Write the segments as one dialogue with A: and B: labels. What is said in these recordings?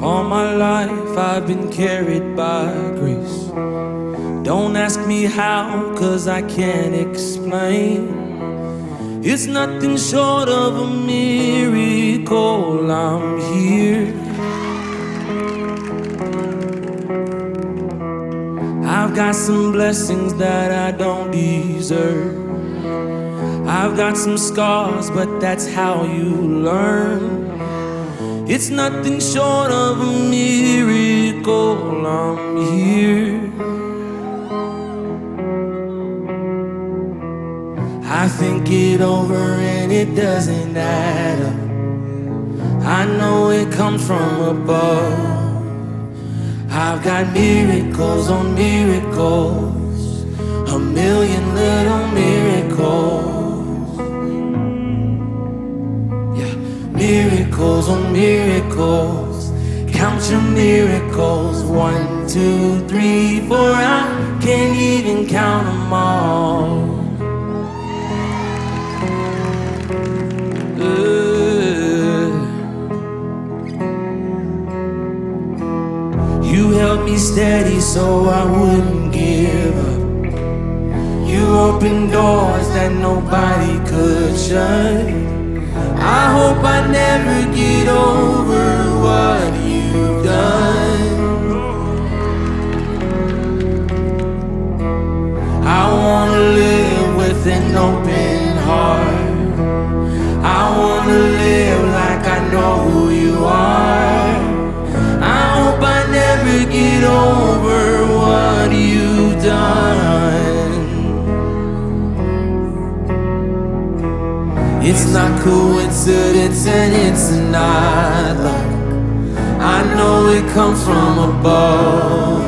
A: life I've been carried by grace. Don't ask me how, cause I can't explain. It's nothing short of a miracle. I'm here. I've got some blessings that I don't deserve. I've got some scars, but that's how you learn. It's nothing short of a miracle. I'm here. I think it over and it doesn't add up. I know it comes from above. I've got miracles on miracles, a million little miracles. Yeah, miracles on miracles. Count your miracles. One, two, three, four. I can't even count them all. You held me steady so I wouldn't give up. You opened doors that nobody could shut. I hope I never get It's not coincidence and it's not luck. I know it comes from above.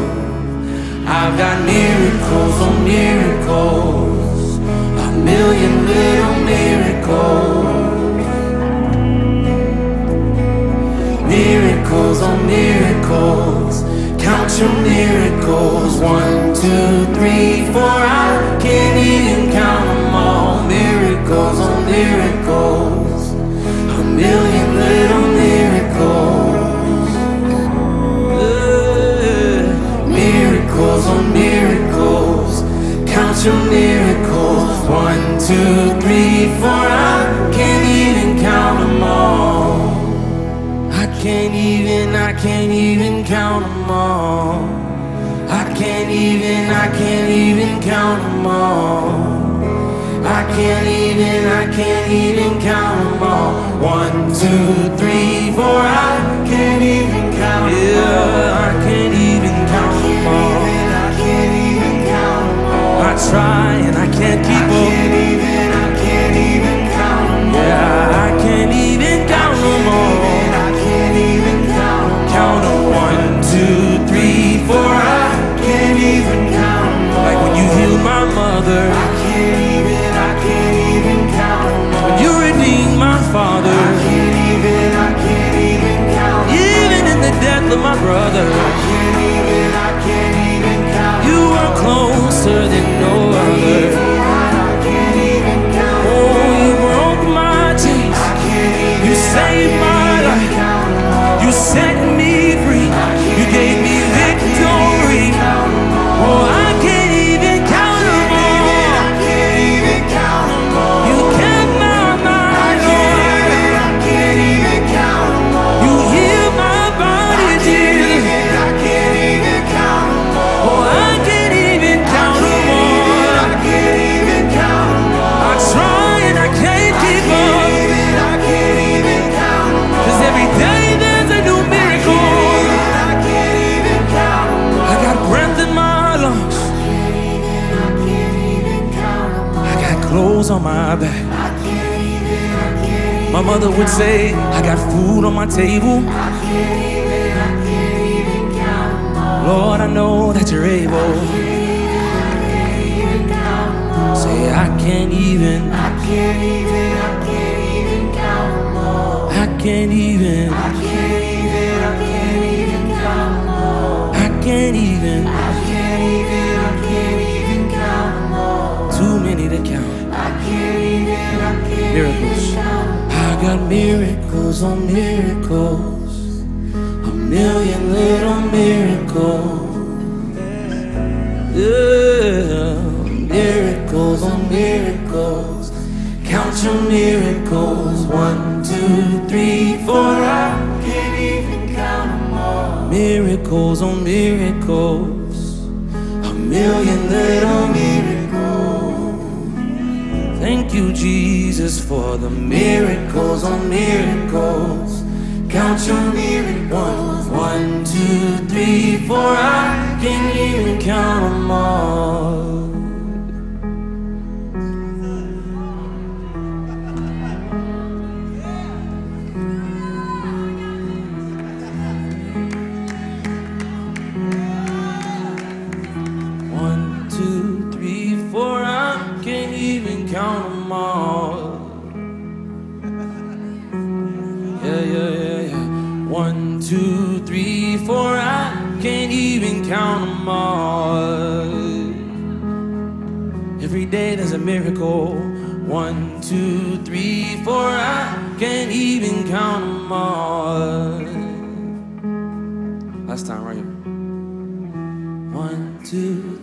A: I've got miracles on miracles, a million little miracles. Miracles on miracles, count your miracles. One, two, three, four. Count your miracles. One, two, three, four. I can't even count them all. I can't even, I can't even count them all. I can't even, I can't even count them all. I can't even, I can't even count them all. One, two, brother. I can't even, I can't even count You were closer than clothes on my back. My mother would say, I got food on my table. Lord, I know that you're able. Say, I can't even. I can't even. I can't even count. I can't even. I can't even. I can't even count all. I can't even. Miracles. On miracles. A million little miracles. Yeah, miracles on miracles. Count your miracles. One, two, three, four. I can't even count them all. Miracles on miracles. A million little miracles. Thank you, Jesus, for the miracles on miracles. Count your miracles. One, two, three, four. I can't even count One, two, three, four. I can't even count them all. Every day there's a miracle. One, two, three, four. I can't even count them all. Last time, right here. One, two,